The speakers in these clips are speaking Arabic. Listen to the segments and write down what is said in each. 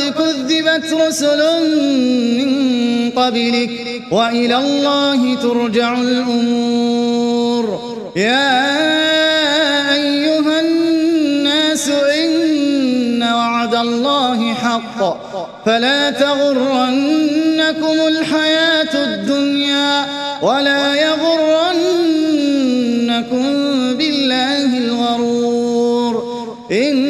فقد كذبت رسل من قبلك وإلى الله ترجع الأمور. يا أيها الناس إن وعد الله حق. فلا تغرنكم الحياة الدنيا ولا يغرنكم بالله الغرور. إن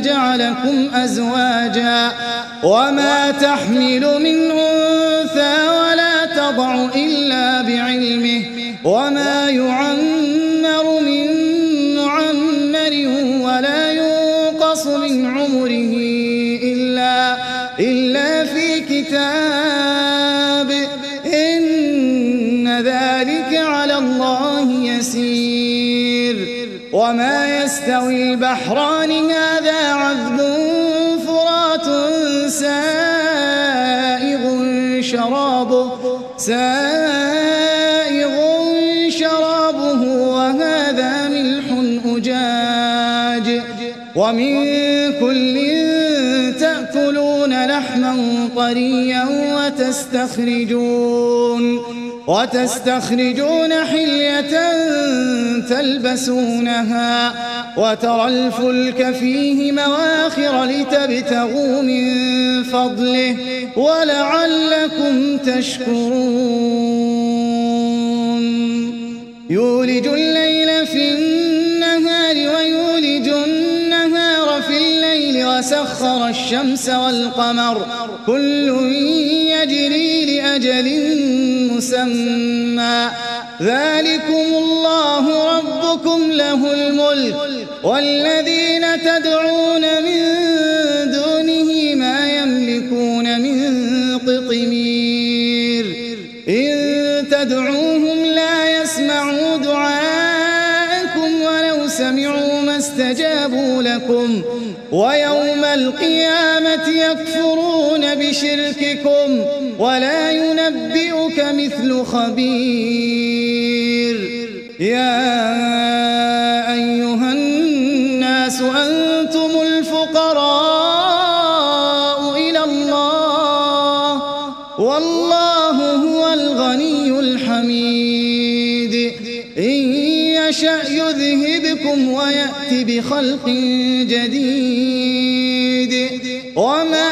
جعلكم أزواجا وما تحمل من أنثى ولا تضع إلا بعلمه وما يعمر من معمر ولا ينقص من عمره إلا, إلا في كتاب. إن ذلك على الله يسير. وما يستوي البحران هذا شرابه سائغ شرابه وهذا ملح أجاج. ومن كل تأكلون لحما طريا وتستخرجون. وتستخرجون حلية تلبسونها وترى الفلك فيه مواخر لتبتغوا من فضله ولعلكم تشكرون. يولج الليل في النهار ويولج النهار في الليل وسخر الشمس والقمر كل يجري لأجل مسمى. ذلكم الله ربكم له الملك والذين تدعون من دونه ما يملكون من قطمير. إن تدعوهم لا يسمعوا دعاءكم ولو سمعوا ما استجابوا لكم. ويوم القيامة يكفرون بشرككم ولا ينبئك مثل خبير. يا أيها الناس أنتم الفقراء إلى الله والله هو الغني الحميد. إن يشأ يذهبكم ويأتي بخلق جديد. وما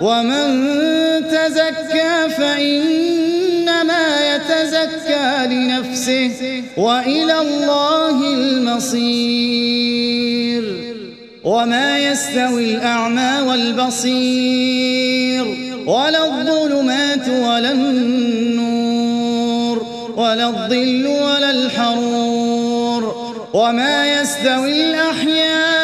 ومن تزكى فإنما يتزكى لنفسه وإلى الله المصير. وما يستوي الأعمى والبصير ولا الظلمات ولا النور ولا الظل ولا الحرور. وما يستوي الأحياء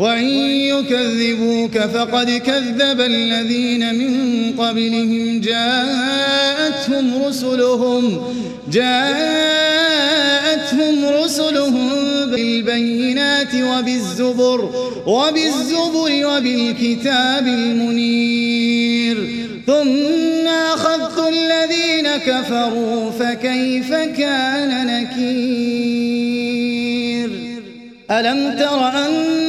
وإن يكذبوك فقد كذب الذين من قبلهم جاءتهم رسلهم جاءتهم رسلهم بالبينات وبالزبر وبالزبر وبالكتاب المنير ثم أخذت الذين كفروا فكيف كان نكير ألم تر أن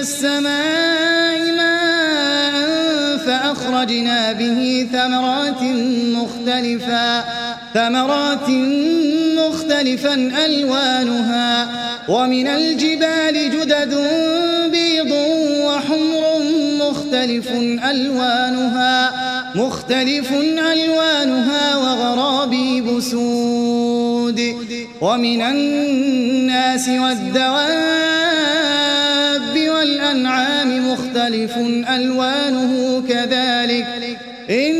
السماء ماء فأخرجنا به ثمرات مختلفا ثمرات مختلفا ألوانها. ومن الجبال جدد بيض وحمر مختلف ألوانها مختلف ألوانها وغرابيب سود. ومن الناس والدواب مختلف ألوانه كذلك. إنما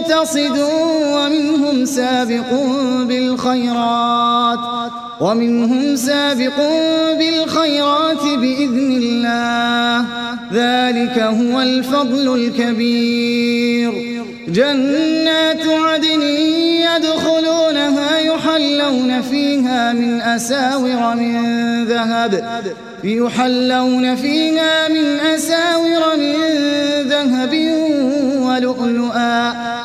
مقتصد ومنهم سابق بالخيرات ومنهم سابق بالخيرات بإذن الله. ذلك هو الفضل الكبير. جنات عدن يدخلونها يحلون فيها من أساور من ذهب يحلون فيها من أساور من ذهب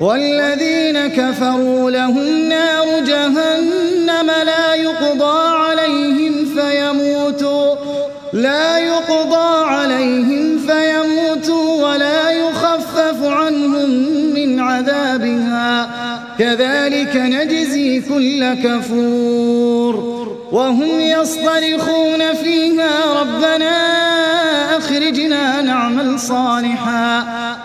والذين كفروا لهم نار جهنم لا يقضى عليهم فيموتوا لا يقضى عليهم فيموتوا ولا يخفف عنهم من عذابها. كذلك نجزي كل كفور. وهم يصطرخون فيها ربنا أخرجنا نعمل صالحا.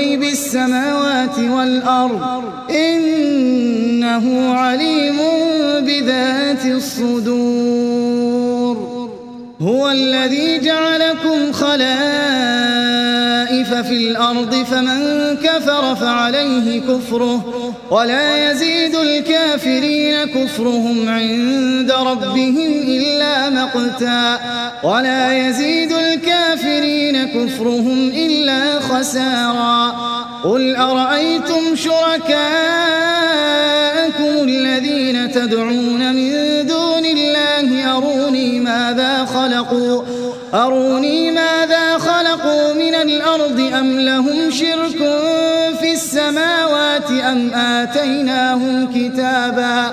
غيب السماوات والأرض إنه عليم بذات الصدور. هو الذي جعلكم خلائف في الأرض فمن كفر فعليه كفره ولا يزيد الكافرين كفرهم عند ربهم إلا مقتا ولا يزيد الكافرين كفرهم إلا خسارا قل أرأيتم شركاءكم الذين تدعون من دون الله أروني ماذا خلقوا؟ أروني ماذا خلقوا من الأرض أم لهم شرك في السماوات أم آتيناهم كتابا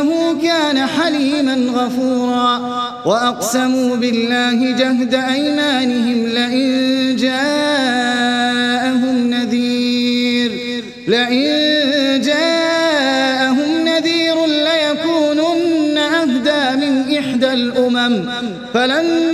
إنه كان حليما غفورا. وأقسموا بالله جهد أيمانهم لئن جاءهم نذير. لئن جاءهم نذير ليكونن أهدى من إحدى الأمم. فلما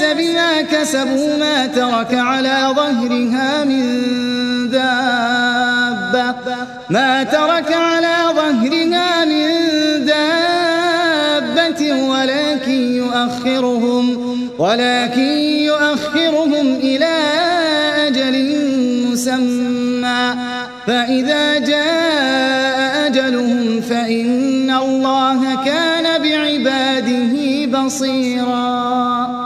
بما كسبوا ما ترك على ظهرها من دابة. ما ترك على ظهرها من دابة ولكن يؤخرهم ولكن يؤخرهم إلى أجل مسمى. فإذا جاء أجلهم فإن الله كان بعباده بصيراً.